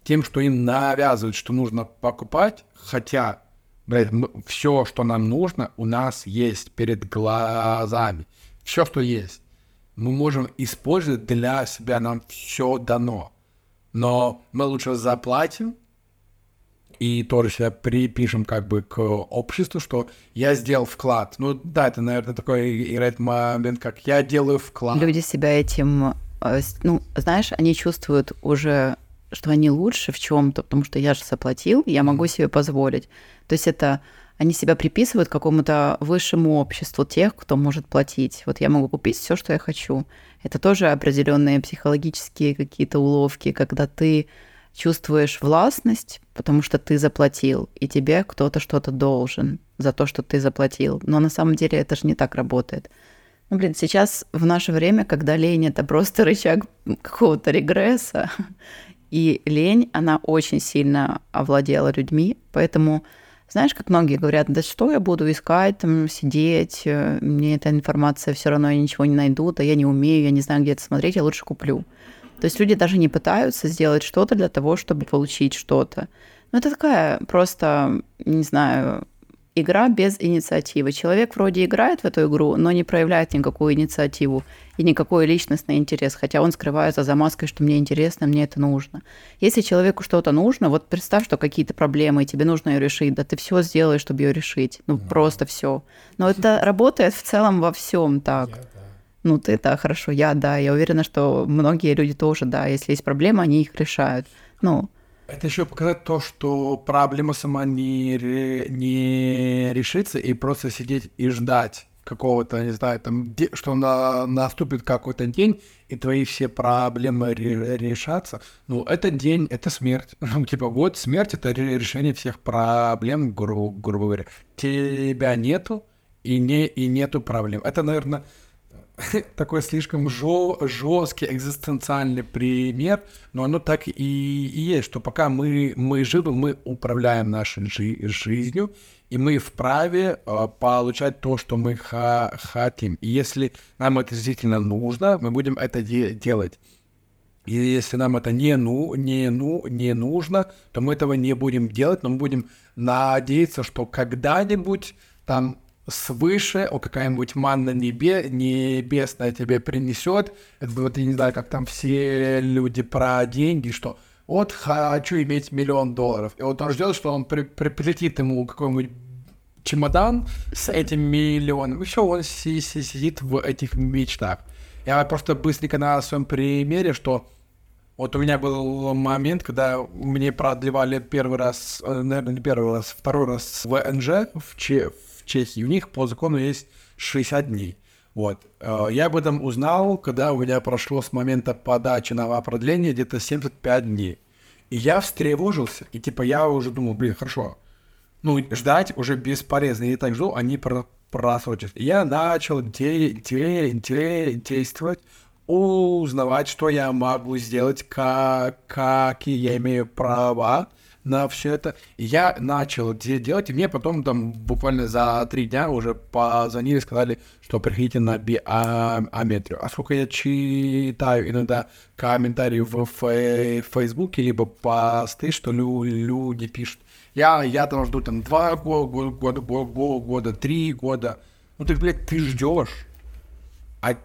тем, что им навязывают, что нужно покупать, хотя, блядь, все, что нам нужно, у нас есть перед глазами. Все, что есть. Мы можем использовать для себя, нам все дано. Но мы лучше заплатим, и тоже себя припишем как бы к обществу, что я сделал вклад. Ну да, это, наверное, такой играет момент, как я делаю вклад. Люди себя этим, э, ну, знаешь, они чувствуют уже, что они лучше в чем-то, потому что я же заплатил, я могу себе позволить. То есть это они себя приписывают какому-то высшему обществу тех, кто может платить. Вот я могу купить все, что я хочу. Это тоже определенные психологические какие-то уловки, когда ты чувствуешь властность, потому что ты заплатил, и тебе кто-то что-то должен за то, что ты заплатил. Но на самом деле это же не так работает. Ну, блин, сейчас в наше время, когда лень это просто [LAUGHS] рычаг какого-то регресса, [LAUGHS] и лень, она очень сильно овладела людьми, поэтому знаешь, как многие говорят, да что я буду искать, там, сидеть, э, мне эта информация все равно я ничего не найду, да я не умею, я не знаю, где это смотреть, я лучше куплю. То есть люди даже не пытаются сделать что-то для того, чтобы получить что-то. Ну, это такая просто, не знаю, игра без инициативы. Человек вроде играет в эту игру, но не проявляет никакую инициативу и никакой личностный интерес, хотя он скрывается за маской, что мне интересно, мне это нужно. Если человеку что-то нужно, вот представь, что какие-то проблемы, и тебе нужно ее решить, да ты все сделаешь, чтобы ее решить. Ну, просто все. Но это работает в целом во всем так. Ну, ты, да, хорошо, я, да. Я уверена, что многие люди тоже, да. Если есть проблемы, они их решают. Ну, это еще показать то, что проблема сама не, не решится, и просто сидеть и ждать какого-то, не знаю, там, что на, наступит какой-то день, и твои все проблемы решатся. Ну, этот день — это смерть. [LAUGHS] Ну, типа, вот смерть — это решение всех проблем, гру грубо говоря. Тебя нету, и, не, и нету проблем. Это, наверное, [LAUGHS] такой слишком жесткий экзистенциальный пример, но оно так и, и есть, что пока мы, мы живы, мы управляем нашей жи жизнью, и мы вправе э, получать то, что мы хотим. И если нам это действительно нужно, мы будем это де делать. И если нам это не, ну, не, ну, не нужно, то мы этого не будем делать, но мы будем надеяться, что когда-нибудь там свыше, о, какая-нибудь манна небе, небесная тебе принесет. Это вот, я не знаю, как там все люди про деньги, что вот хочу иметь миллион долларов. И вот он ждет, что он при, при, прилетит ему какой-нибудь чемодан с этим миллионом, и все, он си си сидит в этих мечтах. Я просто быстренько на своем примере, что вот у меня был момент, когда мне продлевали первый раз, э, наверное, не первый раз, второй раз в НЖ в, Че, Чехии. У них по закону есть 60 дней. Вот. Э, я об этом узнал, когда у меня прошло с момента подачи на продление где-то 75 дней. И я встревожился. И типа я уже думал, блин, хорошо. Ну, ждать уже бесполезно. Я так жду, они про просрочат. Я начал де- де- де- действовать, узнавать, что я могу сделать, как, какие я имею права на все это. Я начал делать, и мне потом там буквально за три дня уже позвонили, сказали, что приходите на биометрию. А сколько я читаю иногда комментарии в Фейсбуке, либо посты, что люди пишут, я, я там жду там два года, года, года, года, три года. Ну ты, блядь, ты ждешь. А,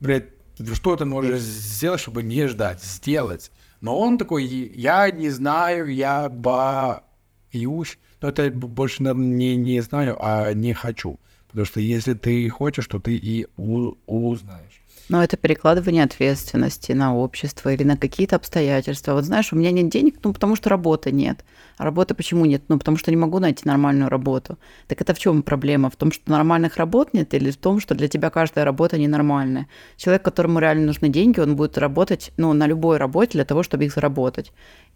блядь, что ты можешь сделать, чтобы не ждать? Сделать. Но он такой, я не знаю, я боюсь. Но это больше, наверное, не, не знаю, а не хочу. Потому что если ты хочешь, то ты и узнаешь. Но это перекладывание ответственности на общество или на какие-то обстоятельства. Вот знаешь, у меня нет денег, ну потому что работы нет. А работы почему нет? Ну потому что не могу найти нормальную работу. Так это в чем проблема? В том, что нормальных работ нет или в том, что для тебя каждая работа ненормальная? Человек, которому реально нужны деньги, он будет работать ну, на любой работе для того, чтобы их заработать.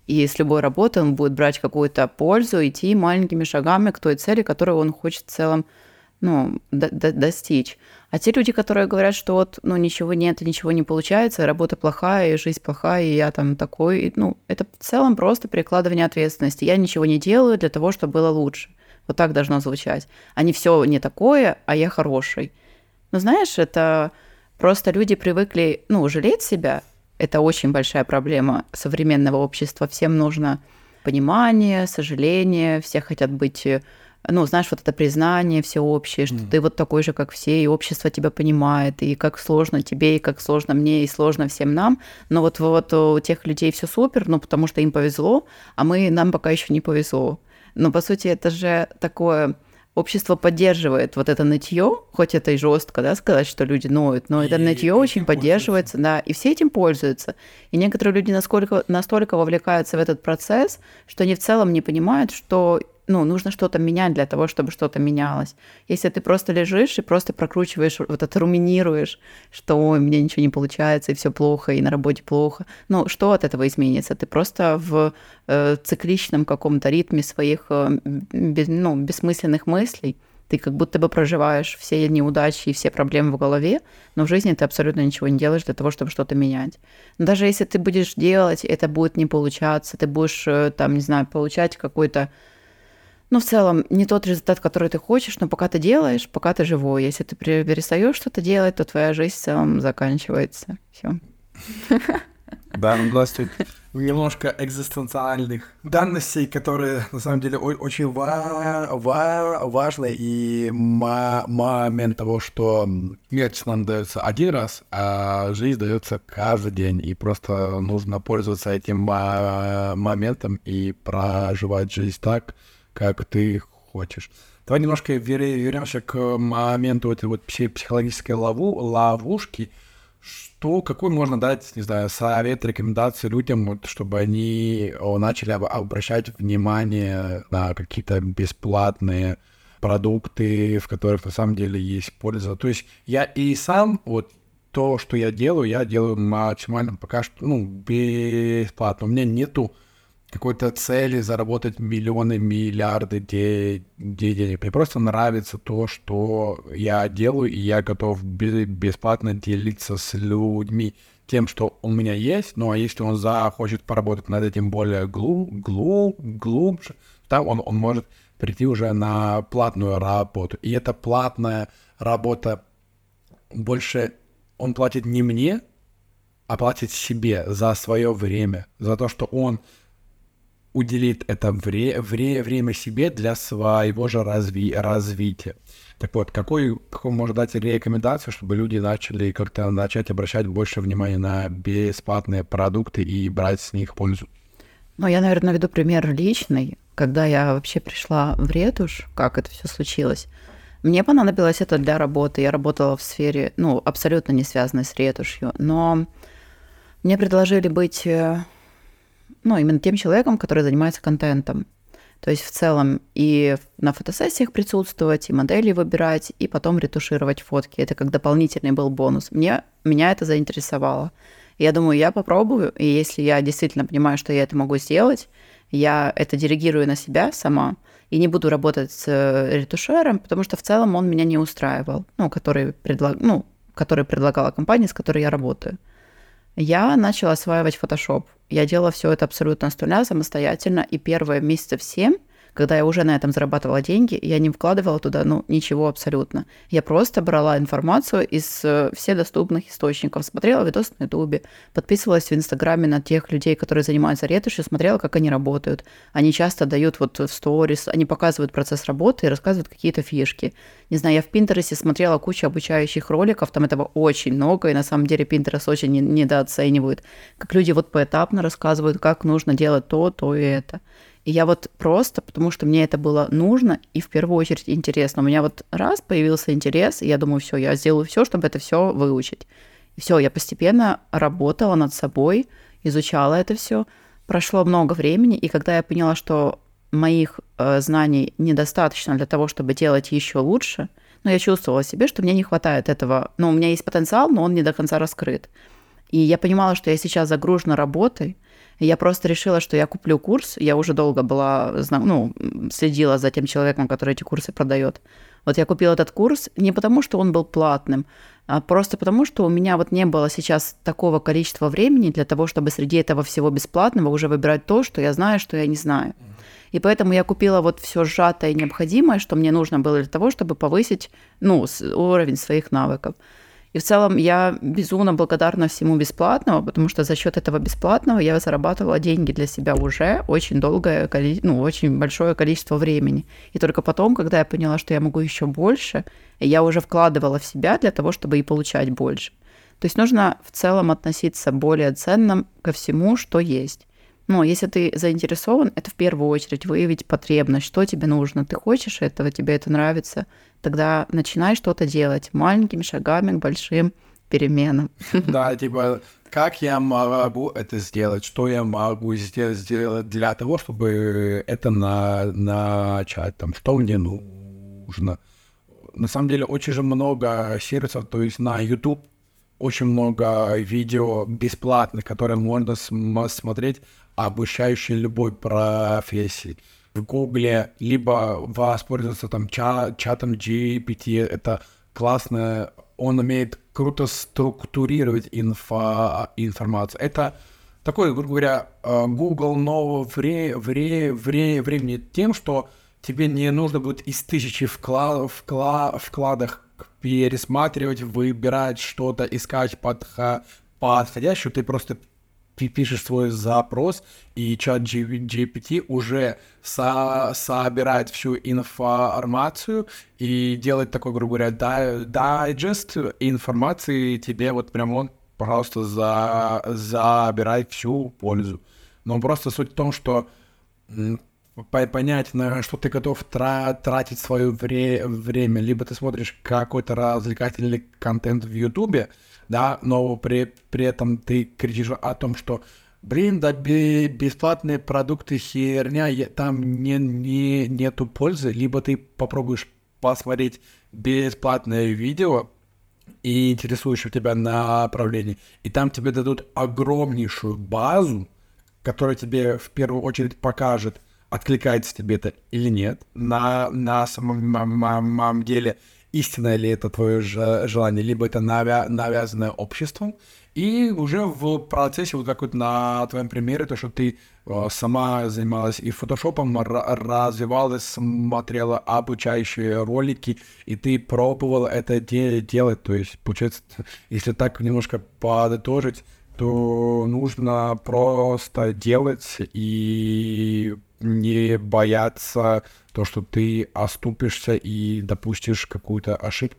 И с любой работы он будет брать какую-то пользу, идти маленькими шагами к той цели, которую он хочет в целом ну, до до достичь. А те люди, которые говорят, что вот, ну, ничего нет, ничего не получается, работа плохая, и жизнь плохая, и я там такой, ну, это в целом просто перекладывание ответственности. Я ничего не делаю для того, чтобы было лучше. Вот так должно звучать. А не все не такое, а я хороший. Но знаешь, это просто люди привыкли, ну, жалеть себя. Это очень большая проблема современного общества. Всем нужно понимание, сожаление, все хотят быть ну, знаешь, вот это признание всеобщее, что mm. ты вот такой же, как все, и общество тебя понимает, и как сложно тебе, и как сложно мне, и сложно всем нам. Но вот, вот у тех людей все супер, ну, потому что им повезло, а мы, нам пока еще не повезло. Но, по сути, это же такое общество поддерживает вот это нытье, хоть это и жестко, да, сказать, что люди ноют, но и это нытье очень поддерживается, да, и все этим пользуются. И некоторые люди насколько, настолько вовлекаются в этот процесс, что они в целом не понимают, что ну, нужно что-то менять для того, чтобы что-то менялось. Если ты просто лежишь и просто прокручиваешь, вот это руминируешь, что ой, мне ничего не получается, и все плохо, и на работе плохо, ну, что от этого изменится? Ты просто в э, цикличном каком-то ритме своих э, без, ну, бессмысленных мыслей, ты как будто бы проживаешь все неудачи и все проблемы в голове, но в жизни ты абсолютно ничего не делаешь для того, чтобы что-то менять. Но даже если ты будешь делать, это будет не получаться, ты будешь, э, там, не знаю, получать какой-то ну, в целом, не тот результат, который ты хочешь, но пока ты делаешь, пока ты живой. Если ты перестаешь что-то делать, то твоя жизнь в целом заканчивается. Все. Да, ну, властвует немножко экзистенциальных данностей, которые на самом деле очень ва- ва- важны. И момент того, что смерть нам дается один раз, а жизнь дается каждый день. И просто нужно пользоваться этим моментом и проживать жизнь так, как ты хочешь. Давай немножко вернемся к моменту этой вот психологической лову, ловушки. Что, какой можно дать, не знаю, совет, рекомендации людям, вот, чтобы они начали обращать внимание на какие-то бесплатные продукты, в которых на самом деле есть польза. То есть я и сам, вот то, что я делаю, я делаю максимально пока что, ну, бесплатно. У меня нету какой-то цели заработать миллионы, миллиарды де- денег. Мне просто нравится то, что я делаю, и я готов бесплатно делиться с людьми тем, что у меня есть. Ну а если он захочет поработать над этим более глуб, глуб, глубже, то он, он может прийти уже на платную работу. И эта платная работа больше он платит не мне, а платит себе за свое время, за то, что он уделит это вре вре время себе для своего же разви развития. Так вот, какой, какой можно дать рекомендацию, чтобы люди начали как-то начать обращать больше внимания на бесплатные продукты и брать с них пользу? Ну, я, наверное, наведу пример личный. Когда я вообще пришла в ретушь, как это все случилось, мне понадобилось это для работы. Я работала в сфере, ну, абсолютно не связанной с ретушью, но мне предложили быть э, ну, именно тем человеком, который занимается контентом. То есть в целом и на фотосессиях присутствовать, и модели выбирать, и потом ретушировать фотки. Это как дополнительный был бонус. Мне, меня это заинтересовало. Я думаю, я попробую, и если я действительно понимаю, что я это могу сделать, я это делегирую на себя сама и не буду работать с э, ретушером, потому что в целом он меня не устраивал, ну, который, предлаг... ну, который предлагала компания, с которой я работаю я начала осваивать Photoshop. Я делала все это абсолютно с нуля, самостоятельно, и первые месяцев семь когда я уже на этом зарабатывала деньги, я не вкладывала туда, ну, ничего абсолютно. Я просто брала информацию из э, всех доступных источников, смотрела видосы на Ютубе, подписывалась в Инстаграме на тех людей, которые занимаются ретушью, смотрела, как они работают. Они часто дают вот в сторис, они показывают процесс работы и рассказывают какие-то фишки. Не знаю, я в Пинтересте смотрела кучу обучающих роликов, там этого очень много, и на самом деле Пинтерес очень недооценивают, как люди вот поэтапно рассказывают, как нужно делать то, то и это. И я вот просто, потому что мне это было нужно и в первую очередь интересно. У меня вот раз появился интерес, и я думаю, все, я сделаю все, чтобы это все выучить. И все, я постепенно работала над собой, изучала это все. Прошло много времени, и когда я поняла, что моих э, знаний недостаточно для того, чтобы делать еще лучше, но я чувствовала себе, что мне не хватает этого. Ну, у меня есть потенциал, но он не до конца раскрыт. И я понимала, что я сейчас загружена работой, я просто решила, что я куплю курс. Я уже долго была, ну, следила за тем человеком, который эти курсы продает. Вот я купила этот курс не потому, что он был платным, а просто потому, что у меня вот не было сейчас такого количества времени для того, чтобы среди этого всего бесплатного уже выбирать то, что я знаю, что я не знаю. И поэтому я купила вот все сжатое и необходимое, что мне нужно было для того, чтобы повысить ну, уровень своих навыков. И в целом я безумно благодарна всему бесплатному, потому что за счет этого бесплатного я зарабатывала деньги для себя уже очень долгое, ну, очень большое количество времени. И только потом, когда я поняла, что я могу еще больше, я уже вкладывала в себя для того, чтобы и получать больше. То есть нужно в целом относиться более ценным ко всему, что есть. Но если ты заинтересован, это в первую очередь выявить потребность, что тебе нужно. Ты хочешь этого, тебе это нравится, тогда начинай что-то делать маленькими шагами к большим переменам. Да, типа, как я могу это сделать? Что я могу сделать, для того, чтобы это на, начать? Там, что мне нужно? На самом деле, очень же много сервисов, то есть на YouTube очень много видео бесплатных, которые можно смотреть обучающий любой профессии. В Гугле либо воспользоваться там ча чатом GPT, это классно, он умеет круто структурировать инфо информацию. Это такой, грубо говоря, э, Google нового вре вре вре времени тем, что тебе не нужно будет из тысячи вклад вкла вкладах пересматривать, выбирать что-то, искать подходящую, ты просто пишешь свой запрос, и чат GPT уже со собирает всю информацию и делает такой, грубо говоря, дайджест информации тебе вот прям он, пожалуйста, за, забирай всю пользу. Но просто суть в том, что понять, на что ты готов тра тратить свое вре время. Либо ты смотришь какой-то развлекательный контент в Ютубе, да, но при, при этом ты кричишь о том, что блин, да бесплатные продукты херня, там не, не, нету пользы, либо ты попробуешь посмотреть бесплатное видео, и интересующее тебя направление, и там тебе дадут огромнейшую базу, которая тебе в первую очередь покажет, откликается тебе это или нет на, на самом деле, истинное ли это твое желание, либо это навя навязанное обществом, и уже в процессе, вот как вот на твоем примере, то, что ты э, сама занималась и фотошопом, развивалась, смотрела обучающие ролики, и ты пробовала это де делать. То есть, получается, если так немножко подытожить, то нужно просто делать и не бояться то, что ты оступишься и допустишь какую-то ошибку.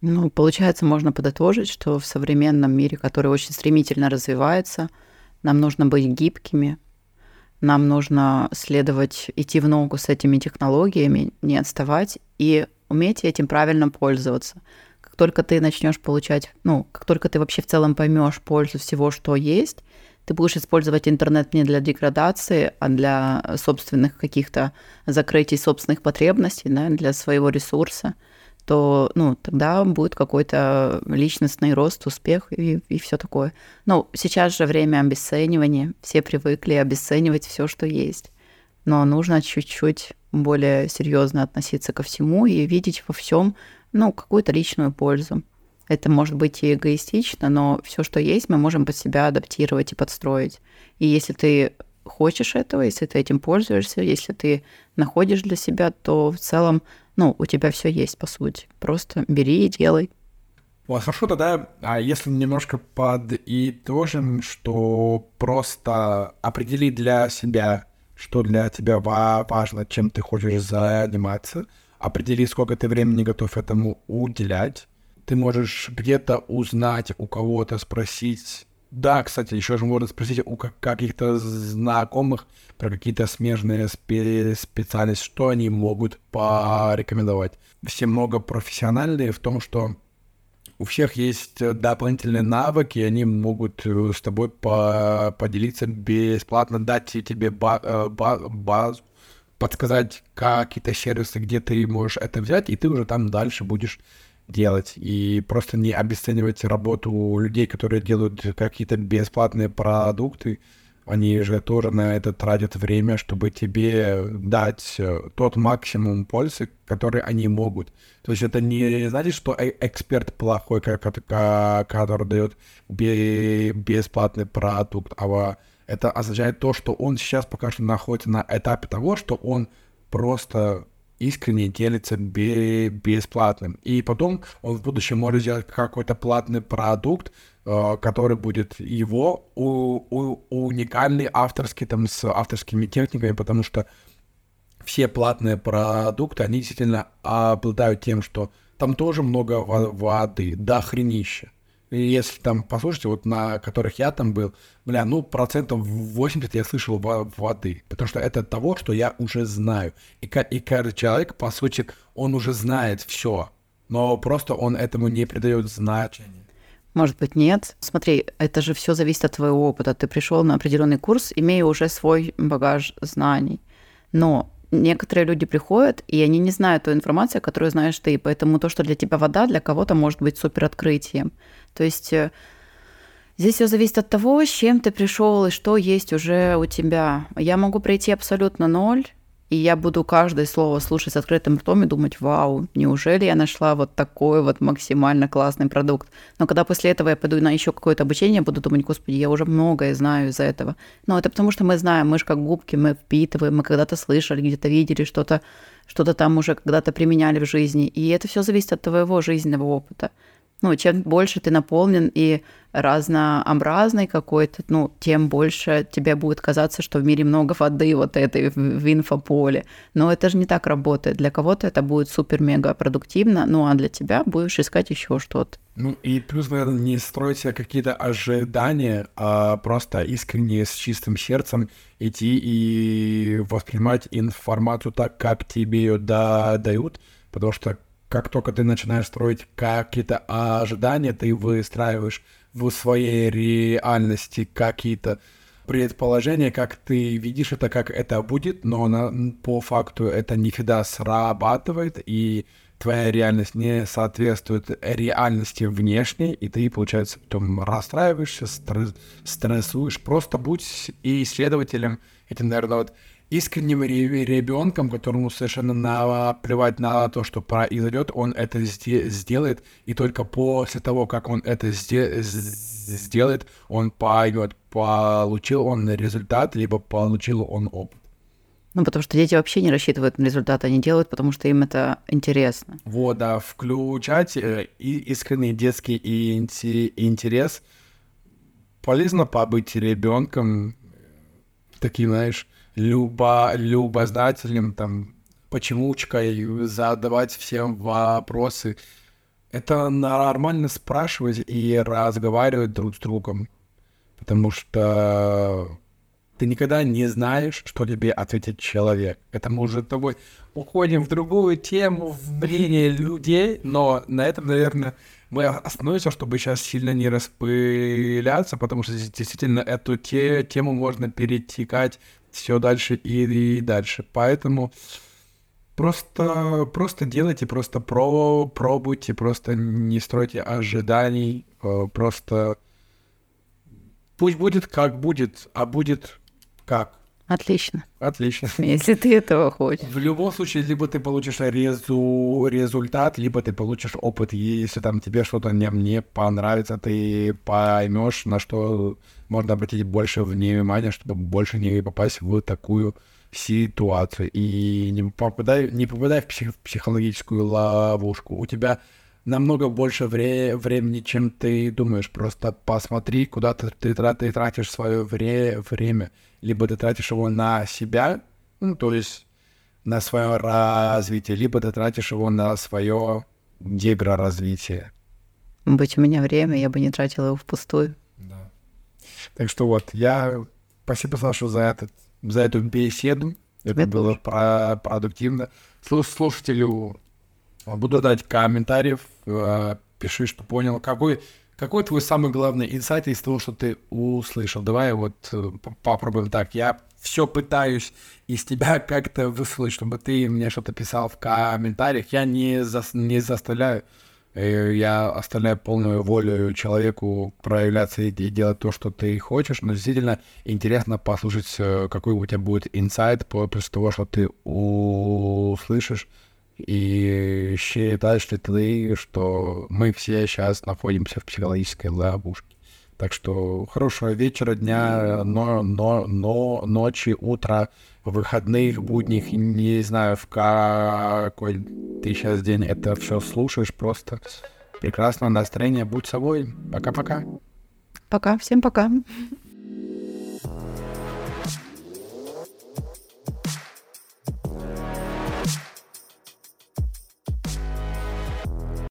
Ну, получается, можно подытожить, что в современном мире, который очень стремительно развивается, нам нужно быть гибкими, нам нужно следовать, идти в ногу с этими технологиями, не отставать и уметь этим правильно пользоваться. Как только ты начнешь получать, ну, как только ты вообще в целом поймешь пользу всего, что есть, ты будешь использовать интернет не для деградации, а для собственных каких-то закрытий собственных потребностей, да, для своего ресурса, то ну, тогда будет какой-то личностный рост, успех и, и все такое. Ну, сейчас же время обесценивания, все привыкли обесценивать все, что есть. Но нужно чуть-чуть более серьезно относиться ко всему и видеть во всем ну, какую-то личную пользу. Это может быть и эгоистично, но все, что есть, мы можем под себя адаптировать и подстроить. И если ты хочешь этого, если ты этим пользуешься, если ты находишь для себя, то в целом, ну, у тебя все есть, по сути. Просто бери и делай. Вот, хорошо, тогда, а если немножко подытожим, что просто определи для себя, что для тебя важно, чем ты хочешь заниматься, определи, сколько ты времени готов этому уделять, ты можешь где-то узнать, у кого-то спросить. Да, кстати, еще же можно спросить у каких-то знакомых про какие-то смежные спе- специальности, что они могут порекомендовать. Все много профессиональные в том, что у всех есть дополнительные навыки, они могут э, с тобой по поделиться бесплатно, дать тебе ба э, ба базу, подсказать какие-то сервисы, где ты можешь это взять, и ты уже там дальше будешь делать и просто не обесценивать работу людей, которые делают какие-то бесплатные продукты. они же тоже на это тратят время, чтобы тебе дать э, тот максимум пользы, который они могут. То есть это не значит, что э, эксперт плохой, который дает бесплатный продукт, а это означает то, что он сейчас пока что находится на этапе того, что он просто искренне делится бесплатным. И потом он в будущем может сделать какой-то платный продукт, э, который будет его у, у, уникальный авторский, там, с авторскими техниками, потому что все платные продукты, они действительно обладают тем, что там тоже много воды, да, хренище. Если там послушать, вот на которых я там был, бля, ну, процентов 80 я слышал воды, потому что это того, что я уже знаю. И, и каждый человек, по сути, он уже знает все, но просто он этому не придает значения. Может быть, нет. Смотри, это же все зависит от твоего опыта. Ты пришел на определенный курс, имея уже свой багаж знаний. Но некоторые люди приходят, и они не знают ту информацию, которую знаешь ты. Поэтому то, что для тебя вода, для кого-то может быть супер открытием. То есть э, здесь все зависит от того, с чем ты пришел и что есть уже у тебя. Я могу прийти абсолютно ноль, и я буду каждое слово слушать с открытым ртом и думать, вау, неужели я нашла вот такой вот максимально классный продукт. Но когда после этого я пойду на еще какое-то обучение, буду думать, господи, я уже многое знаю из-за этого. Но это потому, что мы знаем, мы же как губки, мы впитываем, мы когда-то слышали, где-то видели что-то, что-то там уже когда-то применяли в жизни. И это все зависит от твоего жизненного опыта ну, чем больше ты наполнен и разнообразный какой-то, ну, тем больше тебе будет казаться, что в мире много воды вот этой в, в инфополе. Но это же не так работает. Для кого-то это будет супер-мега продуктивно, ну, а для тебя будешь искать еще что-то. Ну, и плюс, наверное, не стройте какие-то ожидания, а просто искренне с чистым сердцем идти и воспринимать информацию так, как тебе ее да, дают, потому что как только ты начинаешь строить какие-то ожидания, ты выстраиваешь в своей реальности какие-то предположения, как ты видишь это, как это будет, но на, по факту это не всегда срабатывает, и твоя реальность не соответствует реальности внешней, и ты, получается, потом расстраиваешься, стресс, стрессуешь. Просто будь исследователем. Это, наверное, вот искренним ребенком, которому совершенно наплевать на то, что произойдет, он это сделает, и только после того, как он это сделает, он поймет, получил он результат, либо получил он опыт. Ну, потому что дети вообще не рассчитывают на результат, они делают, потому что им это интересно. Вот, да, включать э, искренний детский интерес. Полезно побыть ребенком, таким, знаешь, любо, любознательным, там, почемучкой, задавать всем вопросы. Это нормально спрашивать и разговаривать друг с другом, потому что ты никогда не знаешь, что тебе ответит человек. Это мы уже тобой уходим в другую тему, в мнение людей, но на этом, наверное, мы остановимся, чтобы сейчас сильно не распыляться, потому что действительно эту те, тему можно перетекать все дальше и, и дальше. Поэтому просто, просто делайте, просто про, пробуйте, просто не стройте ожиданий, э, просто пусть будет как будет, а будет как. Отлично. Отлично. [LAUGHS] Если ты этого хочешь. В любом случае, либо ты получишь резу... результат, либо ты получишь опыт. Если там тебе что-то не, не понравится, ты поймешь, на что можно обратить больше внимания, чтобы больше не попасть в такую ситуацию. И не попадай, не попадай в, псих, психологическую ловушку. У тебя намного больше вре- времени, чем ты думаешь. Просто посмотри, куда ты, ты, ты тратишь свое вре- время. Либо ты тратишь его на себя, ну, то есть на свое развитие, либо ты тратишь его на свое развитие. Быть у меня время, я бы не тратила его впустую. Да. Так что вот, я спасибо, Саша, за, этот, за эту беседу. Это было про продуктивно. Слушателю Буду дать комментариев, э, пиши, что понял. Какой, какой твой самый главный инсайт из того, что ты услышал? Давай вот э, попробуем так. Я все пытаюсь из тебя [LAUGHS] как-то выслушать, чтобы ты мне что-то писал в комментариях. Я не, за, не заставляю И я оставляю полную волю человеку проявляться и, и делать то, что ты хочешь, но действительно интересно послушать, э, какой у тебя будет инсайт после того, что ты услышишь, и считаешь ли ты, что мы все сейчас находимся в психологической ловушке. Так что хорошего вечера, дня, но, но, но, ночи, утра, выходных, будних, не знаю, в какой ты сейчас день это все слушаешь, просто прекрасного настроения, будь собой. Пока-пока. Пока, всем пока.